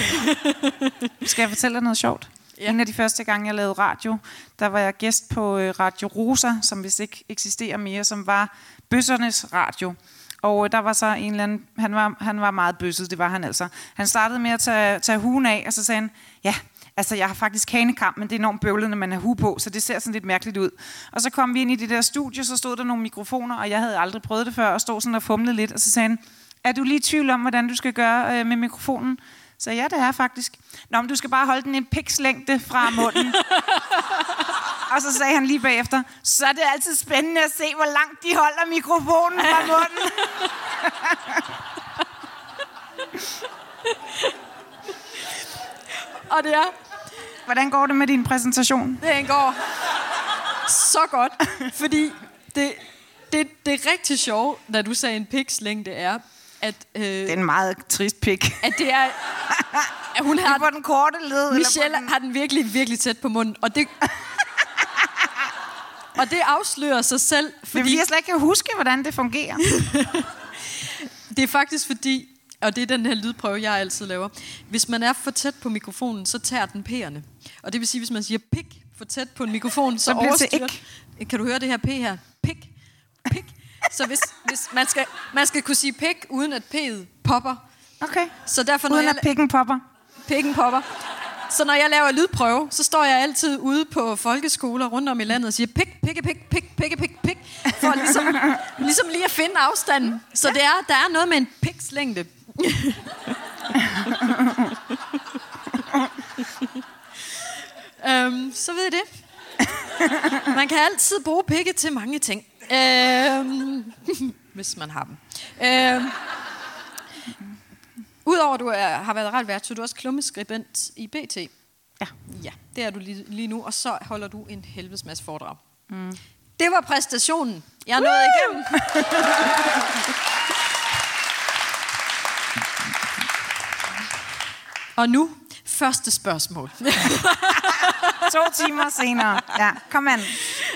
Speaker 2: Skal jeg fortælle dig noget sjovt?
Speaker 1: Ja.
Speaker 2: En af de første gange, jeg lavede radio, der var jeg gæst på øh, Radio Rosa, som vist ikke eksisterer mere, som var bøssernes radio. Og øh, der var så en eller anden, han var, han var meget bøsset, det var han altså. Han startede med at tage, tage huen af, og så sagde han, ja, altså jeg har faktisk hanekamp, men det er enormt bøvlet, når man har hue på, så det ser sådan lidt mærkeligt ud. Og så kom vi ind i det der studie, så stod der nogle mikrofoner, og jeg havde aldrig prøvet det før, og stod sådan og fumlede lidt, og så sagde han, er du lige i tvivl om, hvordan du skal gøre øh, med mikrofonen? Så ja, det er faktisk. Nå, men du skal bare holde den en pikslængde fra munden. og så sagde han lige bagefter, så er det altid spændende at se, hvor langt de holder mikrofonen fra munden.
Speaker 1: og det er,
Speaker 2: Hvordan går det med din præsentation?
Speaker 1: Det går så godt, fordi det, det, det er rigtig sjovt, da du sagde en piks længde er, at, øh,
Speaker 2: Det er en meget trist pik.
Speaker 1: at det er... At hun
Speaker 2: Har på den korte led? eller
Speaker 1: Michelle
Speaker 2: den-
Speaker 1: har den virkelig, virkelig tæt på munden, og det... og det afslører sig selv,
Speaker 2: Det er
Speaker 1: fordi
Speaker 2: fordi, jeg slet ikke kan huske, hvordan det fungerer.
Speaker 1: det er faktisk fordi, og det er den her lydprøve, jeg altid laver. Hvis man er for tæt på mikrofonen, så tager den p'erne. Og det vil sige, hvis man siger pik for tæt på en mikrofon, så,
Speaker 2: Så det
Speaker 1: overstyrer... Kan du høre det her p her? Pik, pik. Så hvis, hvis man, skal, man skal kunne sige pik, uden at p'et popper.
Speaker 2: Okay.
Speaker 1: Så derfor, når
Speaker 2: Uden
Speaker 1: jeg,
Speaker 2: at pikken popper.
Speaker 1: pikken popper. Så når jeg laver lydprøve, så står jeg altid ude på folkeskoler rundt om i landet og siger pik, pik, pik, pik, pik, pik, pik, for ligesom, ligesom lige at finde afstanden. Så det er, der er noget med en piks længde. øhm, så ved I det. Man kan altid bruge pikke til mange ting. Øhm, hvis man har dem. Øhm, Udover at du er, har været ret vært, så er du også klummeskribent i BT.
Speaker 2: Ja.
Speaker 1: Ja, det er du lige, lige nu, og så holder du en helvedes masse foredrag. Mm. Det var præstationen. Jeg nåede igennem. og nu, første spørgsmål.
Speaker 2: To timer senere. Ja, kom an.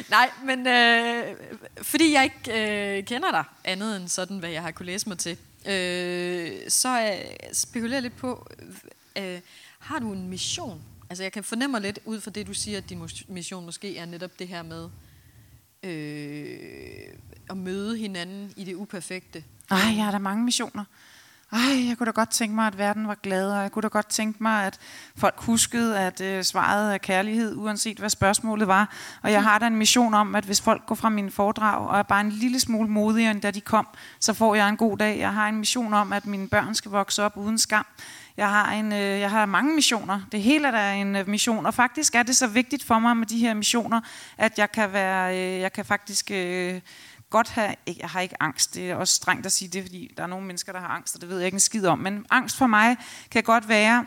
Speaker 1: Nej, men øh, fordi jeg ikke øh, kender dig andet end sådan, hvad jeg har kunne læse mig til, øh, så øh, spekulerer jeg lidt på, øh, har du en mission? Altså jeg kan fornemme lidt ud fra det, du siger, at din mission måske er netop det her med øh, at møde hinanden i det uperfekte.
Speaker 2: Nej, jeg har da mange missioner. Ej, jeg kunne da godt tænke mig, at verden var glad, og jeg kunne da godt tænke mig, at folk huskede, at øh, svaret er kærlighed, uanset hvad spørgsmålet var. Og jeg har da en mission om, at hvis folk går fra mine foredrag og er bare en lille smule modigere, end da de kom, så får jeg en god dag. Jeg har en mission om, at mine børn skal vokse op uden skam. Jeg har, en, øh, jeg har mange missioner. Det hele er der en øh, mission, og faktisk er det så vigtigt for mig med de her missioner, at jeg kan være, øh, jeg kan faktisk øh, godt have, jeg har ikke angst, det er også strengt at sige det, fordi der er nogle mennesker, der har angst, og det ved jeg ikke en skid om, men angst for mig kan godt være,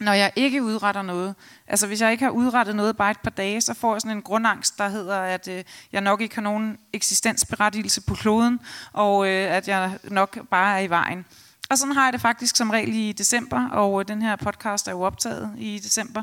Speaker 2: når jeg ikke udretter noget. Altså hvis jeg ikke har udrettet noget bare et par dage, så får jeg sådan en grundangst, der hedder, at øh, jeg nok ikke har nogen eksistensberettigelse på kloden, og øh, at jeg nok bare er i vejen. Og sådan har jeg det faktisk som regel i december, og øh, den her podcast er jo optaget i december.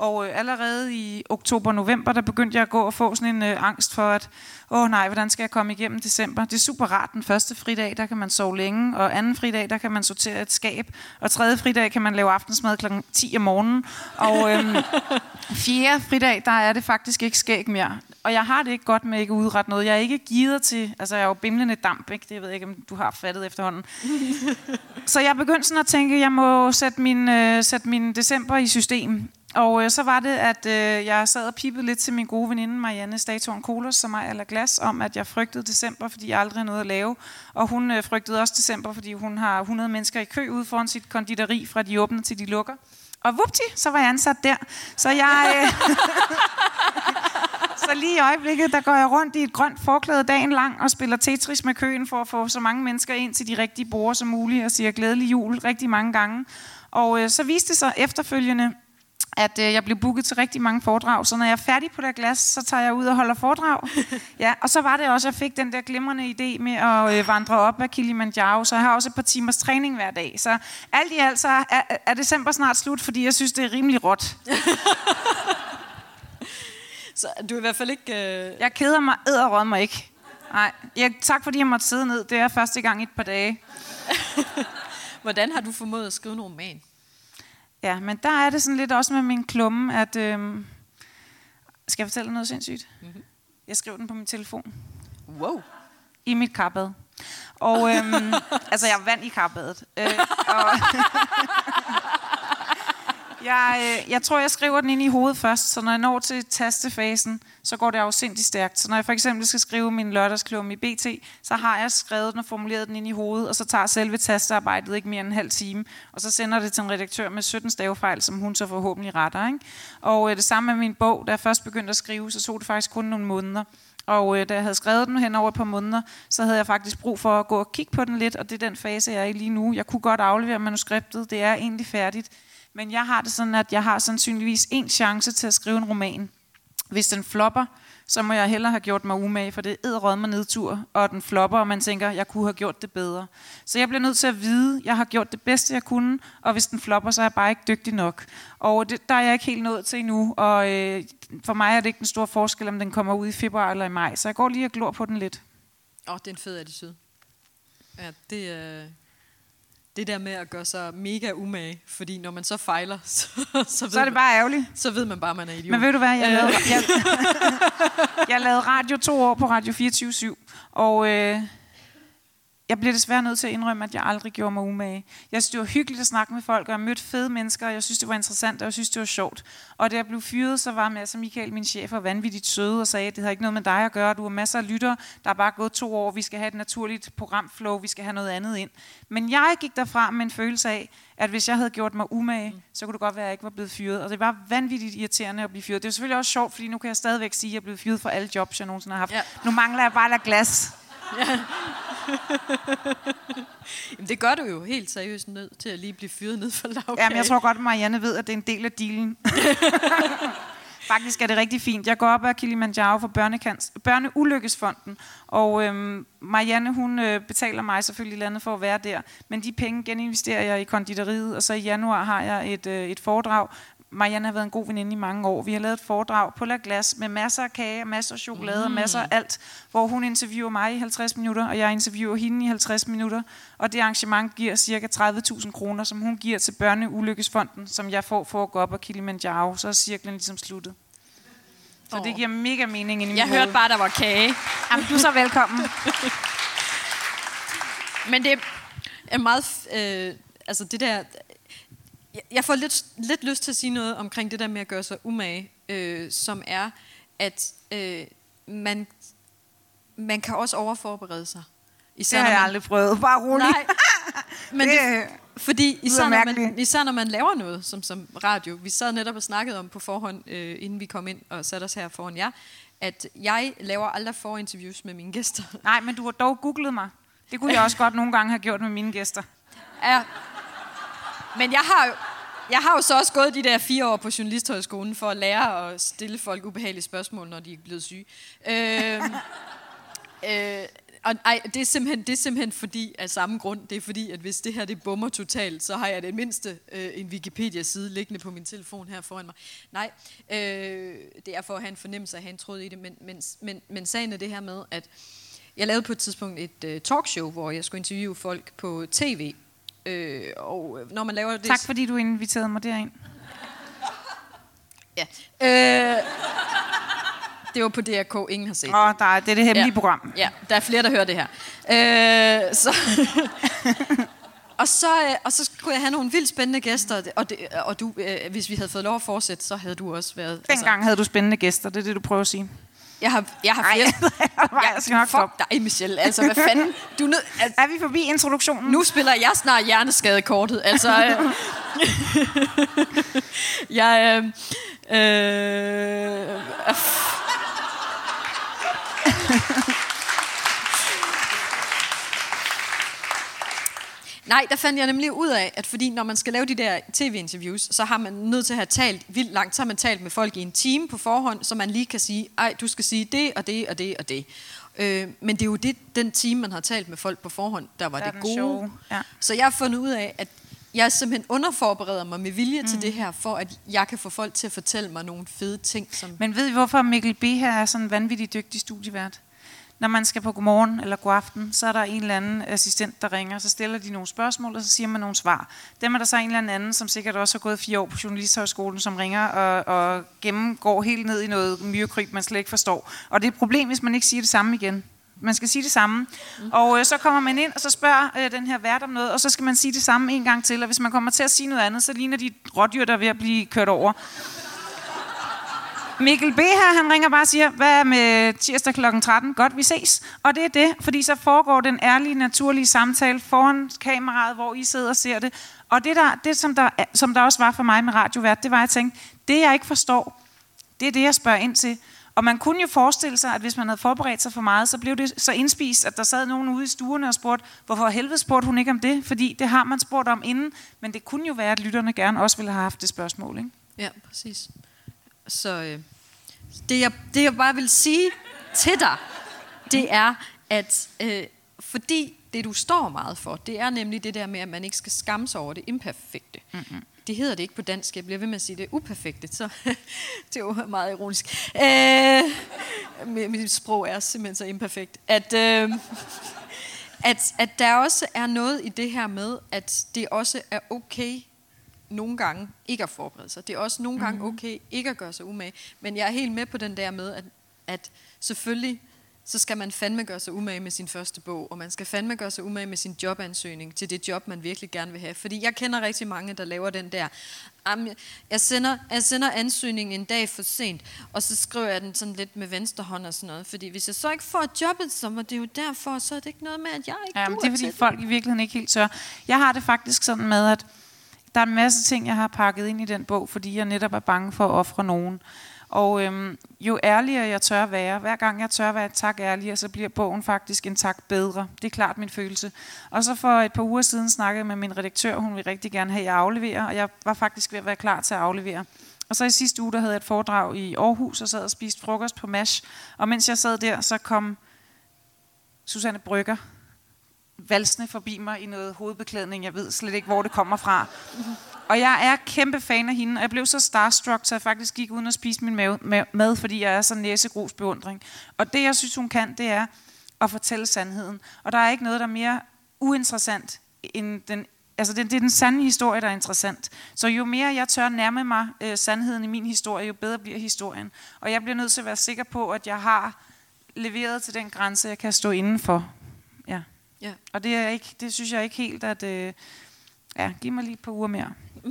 Speaker 2: Og øh, allerede i oktober-november, der begyndte jeg at gå og få sådan en øh, angst for, at åh nej, hvordan skal jeg komme igennem december? Det er super rart. Den første fridag, der kan man sove længe, og anden fridag, der kan man sortere et skab, og tredje fridag kan man lave aftensmad kl. 10 om morgenen. Og øhm, fjerde fridag, der er det faktisk ikke skæg mere. Og jeg har det ikke godt med ikke at udrette noget. Jeg er ikke givet til, altså jeg er jo bimlende damp, ikke? det ved jeg ikke, om du har fattet efterhånden. Så jeg begyndte sådan at tænke, at jeg må sætte min, øh, sætte min december i system. Og øh, så var det, at øh, jeg sad og pippede lidt til min gode veninde Marianne Statorn Kolos, som er eller glas, om at jeg frygtede december, fordi jeg aldrig havde noget at lave. Og hun øh, frygtede også december, fordi hun har 100 mennesker i kø ude foran sit konditori, fra de åbner til de lukker. Og vupti, så var jeg ansat der. Så jeg... Øh, så lige i øjeblikket, der går jeg rundt i et grønt forklæde dagen lang og spiller Tetris med køen for at få så mange mennesker ind til de rigtige borde som muligt og siger glædelig jul rigtig mange gange. Og øh, så viste det sig efterfølgende, at øh, jeg blev booket til rigtig mange foredrag, så når jeg er færdig på det glas, så tager jeg ud og holder foredrag. Ja, og så var det også, at jeg fik den der glimrende idé med at øh, vandre op ad Kilimanjaro, så jeg har også et par timers træning hver dag. Så alt i alt så er, er december snart slut, fordi jeg synes, det er rimelig råt.
Speaker 1: Så du er i hvert fald ikke... Øh,
Speaker 2: Jeg keder mig æderrød mig ikke. Nej, jeg, tak fordi jeg måtte sidde ned. Det er første gang i et par dage.
Speaker 1: hvordan har du formået at skrive en roman?
Speaker 2: Ja, men der er det sådan lidt også med min klumme, at... Øh, skal jeg fortælle noget sindssygt? Mm-hmm. Jeg skrev den på min telefon.
Speaker 1: Wow.
Speaker 2: I mit karbad. Og øhm, altså, jeg vand i karbadet. Øh, og jeg, øh, jeg tror, jeg skriver den ind i hovedet først, så når jeg når til tastefasen, så går det afsindig stærkt. Så når jeg for eksempel skal skrive min lørdagsklum i BT, så har jeg skrevet den og formuleret den ind i hovedet, og så tager selve tastearbejdet ikke mere end en halv time. Og så sender det til en redaktør med 17 stavefejl, som hun så forhåbentlig retter. Ikke? Og øh, det samme med min bog, da jeg først begyndte at skrive, så tog det faktisk kun nogle måneder. Og øh, da jeg havde skrevet den hen over et par måneder, så havde jeg faktisk brug for at gå og kigge på den lidt, og det er den fase, jeg er i lige nu. Jeg kunne godt aflevere manuskriptet, det er egentlig færdigt. Men jeg har det sådan, at jeg har sandsynligvis en chance til at skrive en roman. Hvis den flopper, så må jeg hellere have gjort mig umage, for det er med nedtur, og den flopper, og man tænker, jeg kunne have gjort det bedre. Så jeg bliver nødt til at vide, at jeg har gjort det bedste, jeg kunne, og hvis den flopper, så er jeg bare ikke dygtig nok. Og det, der er jeg ikke helt nået til endnu, og øh, for mig er det ikke en stor forskel, om den kommer ud i februar eller i maj, så jeg går lige og glor på den lidt.
Speaker 1: Åh, oh, det er en fed attitude. Ja, det er... Øh det der med at gøre sig mega umage, fordi når man så fejler, så,
Speaker 2: så, så er det bare ærgerligt.
Speaker 1: Så ved man bare, at man er idiot.
Speaker 2: Men ved du hvad, jeg lavede, øh. jeg, jeg lavede radio to år på Radio 24 og øh, jeg bliver desværre nødt til at indrømme, at jeg aldrig gjorde mig umage. Jeg synes, det var hyggeligt at snakke med folk, og jeg mødte fede mennesker, og jeg synes, det var interessant, og jeg synes, det var sjovt. Og da jeg blev fyret, så var Mads og Michael, min chef, og vanvittigt søde og sagde, at det har ikke noget med dig at gøre. Du har masser af lytter. Der er bare gået to år. Vi skal have et naturligt programflow. Vi skal have noget andet ind. Men jeg gik derfra med en følelse af, at hvis jeg havde gjort mig umage, mm. så kunne det godt være, at jeg ikke var blevet fyret. Og det var vanvittigt irriterende at blive fyret. Det er selvfølgelig også sjovt, fordi nu kan jeg stadigvæk sige, at jeg er blevet fyret fra alle jobs, jeg nogensinde har haft. Ja. Nu mangler jeg bare at glas. Ja.
Speaker 1: Jamen, det gør du jo helt seriøst nødt til at lige blive fyret ned for lavkage.
Speaker 2: Jamen, jeg tror godt, Marianne ved, at det er en del af dealen. Faktisk er det rigtig fint. Jeg går op ad Kilimanjaro for Børneulykkesfonden, og øhm, Marianne, hun øh, betaler mig selvfølgelig landet for at være der, men de penge geninvesterer jeg i konditoriet, og så i januar har jeg et, øh, et foredrag, Marianne har været en god veninde i mange år. Vi har lavet et foredrag på La Glas med masser af kage, masser af chokolade mm. masser af alt, hvor hun interviewer mig i 50 minutter, og jeg interviewer hende i 50 minutter. Og det arrangement giver ca. 30.000 kroner, som hun giver til Børneulykkesfonden, som jeg får for at gå op ad Kilimanjaro. Så er cirklen ligesom sluttet. Så oh. det giver mega mening i
Speaker 1: Jeg hørte bare, der var kage.
Speaker 2: Jamen, du er så velkommen.
Speaker 1: Men det er meget... Øh, altså det der jeg får lidt, lidt lyst til at sige noget omkring det der med at gøre sig umage, øh, som er, at øh, man, man kan også overforberede sig.
Speaker 2: Især det har jeg man, aldrig prøvet. Bare roligt. Nej,
Speaker 1: men det, det, fordi især når, man, især når man laver noget som, som radio, vi sad netop og snakkede om på forhånd, øh, inden vi kom ind og satte os her foran jer, at jeg laver aldrig forinterviews med mine gæster.
Speaker 2: Nej, men du har dog googlet mig. Det kunne jeg også godt nogle gange have gjort med mine gæster.
Speaker 1: Ja, men jeg har jo, jeg har jo så også gået de der fire år på Journalisthøjskolen for at lære at stille folk ubehagelige spørgsmål, når de er blevet syge. Øh, øh, og ej, det er, simpelthen, det er simpelthen fordi, af samme grund, det er fordi, at hvis det her det bummer totalt, så har jeg det mindste øh, en Wikipedia-side liggende på min telefon her foran mig. Nej, øh, det er for at have en fornemmelse af at have en tråd i det, men, men, men, men sagen er det her med, at jeg lavede på et tidspunkt et øh, talkshow, hvor jeg skulle interviewe folk på tv, Øh, og øh, når man laver det...
Speaker 2: Tak fordi du inviterede mig derind.
Speaker 1: Ja. Øh, det var på DRK, ingen har set
Speaker 2: Åh, der er, det er det hemmelige
Speaker 1: ja.
Speaker 2: program.
Speaker 1: Ja, der er flere, der hører det her. Øh, så og, så, øh, og så skulle jeg have nogle vildt spændende gæster, og, det, og du, øh, hvis vi havde fået lov at fortsætte, så havde du også været...
Speaker 2: Dengang altså, havde du spændende gæster, det er det, du prøver at sige.
Speaker 1: Jeg har, jeg har flere... Ej, jeg, skal nok fuck dig, Michelle. Altså, hvad fanden? Du nød,
Speaker 2: altså, er vi forbi introduktionen?
Speaker 1: Nu spiller jeg snart hjerneskadekortet. Altså... Øh, jeg... Øh, øh, Nej, der fandt jeg nemlig ud af, at fordi når man skal lave de der tv-interviews, så har man nødt til at have talt vildt langt. Så har man talt med folk i en time på forhånd, så man lige kan sige, ej, du skal sige det og det og det og det. Øh, men det er jo det, den time, man har talt med folk på forhånd, der var der det gode. Ja. Så jeg har fundet ud af, at jeg simpelthen underforbereder mig med vilje mm. til det her, for at jeg kan få folk til at fortælle mig nogle fede ting. Som
Speaker 2: Men ved I, hvorfor Mikkel B. her er sådan en vanvittig dygtig studievært? Når man skal på godmorgen eller god aften, så er der en eller anden assistent, der ringer, så stiller de nogle spørgsmål, og så siger man nogle svar. Dem er der så en eller anden, som sikkert også har gået fire år på Journalisthøjskolen, som ringer og, og gennemgår helt ned i noget myrekryb, man slet ikke forstår. Og det er et problem, hvis man ikke siger det samme igen. Man skal sige det samme. Mm. Og øh, så kommer man ind, og så spørger øh, den her vært om noget, og så skal man sige det samme en gang til. Og hvis man kommer til at sige noget andet, så ligner de rådyr, der er ved at blive kørt over. Mikkel B. her, han ringer bare og siger, hvad er med tirsdag kl. 13? Godt, vi ses. Og det er det, fordi så foregår den ærlige, naturlige samtale foran kameraet, hvor I sidder og ser det. Og det, der, det som, der, som der også var for mig med radiovært, det var, at jeg tænkte, det jeg ikke forstår, det er det, jeg spørger ind til. Og man kunne jo forestille sig, at hvis man havde forberedt sig for meget, så blev det så indspist, at der sad nogen ude i stuerne og spurgte, hvorfor helvede spurgte hun ikke om det? Fordi det har man spurgt om inden, men det kunne jo være, at lytterne gerne også ville have haft det spørgsmål. Ikke?
Speaker 1: Ja, præcis. Så øh, det, jeg, det jeg bare vil sige til dig, det er, at øh, fordi det du står meget for, det er nemlig det der med, at man ikke skal skamme sig over det imperfekte. Mm-hmm. Det hedder det ikke på dansk, jeg bliver ved med at sige det uperfekte, så det er jo meget ironisk. Øh, mit sprog er simpelthen så imperfekt, at, øh, at, at der også er noget i det her med, at det også er okay nogle gange ikke at forberede sig. Det er også nogle gange mm-hmm. okay ikke at gøre sig umage. Men jeg er helt med på den der med, at, at selvfølgelig så skal man fandme gøre sig umage med sin første bog, og man skal fandme gøre sig umage med sin jobansøgning til det job, man virkelig gerne vil have. Fordi jeg kender rigtig mange, der laver den der, jeg sender, jeg sender ansøgningen en dag for sent, og så skriver jeg den sådan lidt med venstre hånd og sådan noget. Fordi hvis jeg så ikke får jobbet, så var det jo derfor, så er det ikke noget med, at jeg ikke
Speaker 2: ja, men det er fordi folk i virkeligheden ikke helt tør. Jeg har det faktisk sådan med, at der er en masse ting, jeg har pakket ind i den bog, fordi jeg netop er bange for at ofre nogen. Og øhm, jo ærligere jeg tør være, hver gang jeg tør være et tak ærligere, så bliver bogen faktisk en tak bedre. Det er klart min følelse. Og så for et par uger siden snakkede jeg med min redaktør, hun ville rigtig gerne have, at jeg afleverer, og jeg var faktisk ved at være klar til at aflevere. Og så i sidste uge, der havde jeg et foredrag i Aarhus, og sad og spiste frokost på MASH. Og mens jeg sad der, så kom Susanne Brygger valsende forbi mig i noget hovedbeklædning. Jeg ved slet ikke, hvor det kommer fra. Og jeg er kæmpe fan af hende, og jeg blev så starstruck, så jeg faktisk gik uden at spise min mad, fordi jeg er så næsegrus beundring. Og det, jeg synes, hun kan, det er at fortælle sandheden. Og der er ikke noget, der er mere uinteressant end den Altså det, det er den sande historie, der er interessant. Så jo mere jeg tør nærme mig øh, sandheden i min historie, jo bedre bliver historien. Og jeg bliver nødt til at være sikker på, at jeg har leveret til den grænse, jeg kan stå indenfor. Ja. Og det, er ikke, det synes jeg ikke helt, at... Øh, ja, giv mig lige et par uger mere.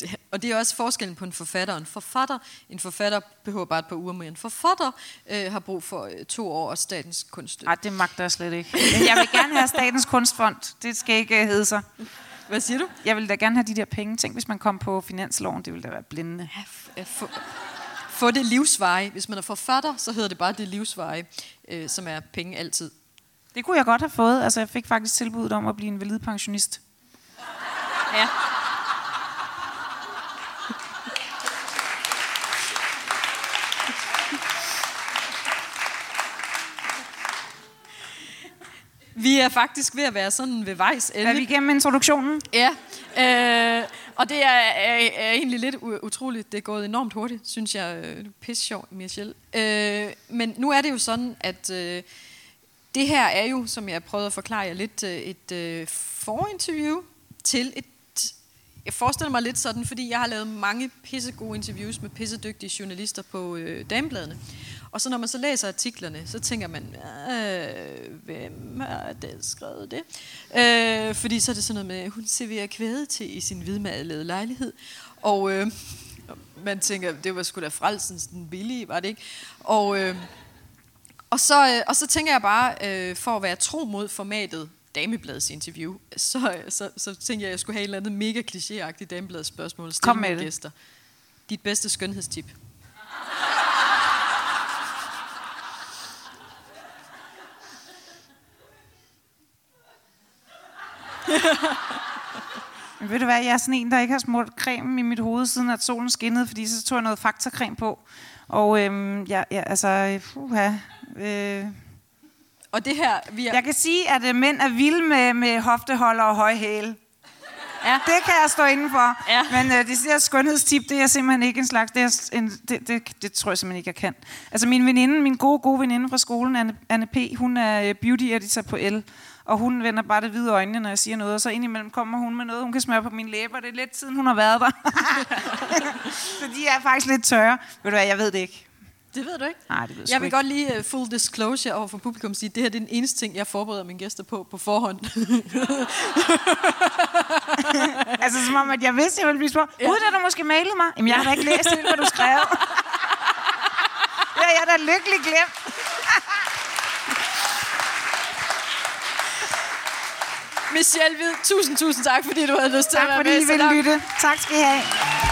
Speaker 1: det, og det er også forskellen på en forfatter og en forfatter. En forfatter behøver bare et par uger mere. En forfatter øh, har brug for øh, to år og statens kunststøtte.
Speaker 2: Nej, det magter jeg slet ikke. Men jeg vil gerne have statens kunstfond. Det skal ikke uh, hedde sig.
Speaker 1: Hvad siger du?
Speaker 2: Jeg vil da gerne have de der penge. Tænk, hvis man kom på finansloven. Det ville da være blindende.
Speaker 1: Ja, få, få det livsveje. Hvis man er forfatter, så hedder det bare det livsveje, øh, som er penge altid.
Speaker 2: Det kunne jeg godt have fået. Altså, jeg fik faktisk tilbuddet om at blive en valid pensionist. Ja.
Speaker 1: Vi er faktisk ved at være sådan ved vejs ende.
Speaker 2: Er vi igennem introduktionen?
Speaker 1: Ja. Øh, og det er, er, er egentlig lidt utroligt. Det er gået enormt hurtigt, synes jeg. Øh, pisse sjov, Michelle. Øh, men nu er det jo sådan, at øh, det her er jo, som jeg prøvede at forklare jer lidt, øh, et øh, forinterview til et jeg forestiller mig lidt sådan, fordi jeg har lavet mange pissegode interviews med pissedygtige journalister på øh, damebladene. Og så når man så læser artiklerne, så tænker man, øh, hvem har det skrevet det? Øh, fordi så er det sådan noget med, hun serverer kvæde til i sin hvidmalede lejlighed. Og øh, man tænker, det var sgu da frelsens den billige, var det ikke? Og, øh, og, så, øh, og så tænker jeg bare, øh, for at være tro mod formatet, Damebladets interview, så, så, så tænkte jeg, at jeg skulle have et eller andet mega klichéagtigt Damebladets spørgsmål.
Speaker 2: Kom med det. Gæster.
Speaker 1: Dit bedste skønhedstip.
Speaker 2: Men ved du hvad, jeg er sådan en, der ikke har smurt creme i mit hoved, siden at solen skinnede, fordi så tog jeg noget faktacreme på. Og øhm, ja, ja, altså, uha, øh,
Speaker 1: og det her, vi
Speaker 2: er... Jeg kan sige, at uh, mænd er vilde med, med hofteholder og høje hæle. Ja. Det kan jeg stå indenfor. Ja. Men uh, det der skønhedstip, det er simpelthen ikke en slags... Det, er en, det, det, det tror jeg simpelthen ikke, jeg kan. Altså min veninde, min gode, gode veninde fra skolen, Anne, Anne P., hun er beauty editor på L. Og hun vender bare det hvide øjne, når jeg siger noget. Og så indimellem kommer hun med noget, hun kan smøre på mine læber. Det er lidt siden, hun har været der. så de er faktisk lidt tørre. Ved du hvad, jeg ved det ikke.
Speaker 1: Det ved du ikke?
Speaker 2: Nej, det ved
Speaker 1: jeg vil
Speaker 2: ikke.
Speaker 1: godt lige uh, full disclosure over for publikum sige, at det her det er den eneste ting, jeg forbereder mine gæster på på forhånd.
Speaker 2: altså som om, at jeg vidste, jeg ville blive spurgt. Ja. Gud, da du måske mailet mig. Jamen, jeg har da ikke læst det, hvad du skrev. ja, jeg er da lykkelig glemt.
Speaker 1: Michelle Hvid, tusind, tusind tak, fordi du havde lyst til
Speaker 2: tak,
Speaker 1: at være
Speaker 2: med. Tak fordi I ville lytte. Tak skal I have.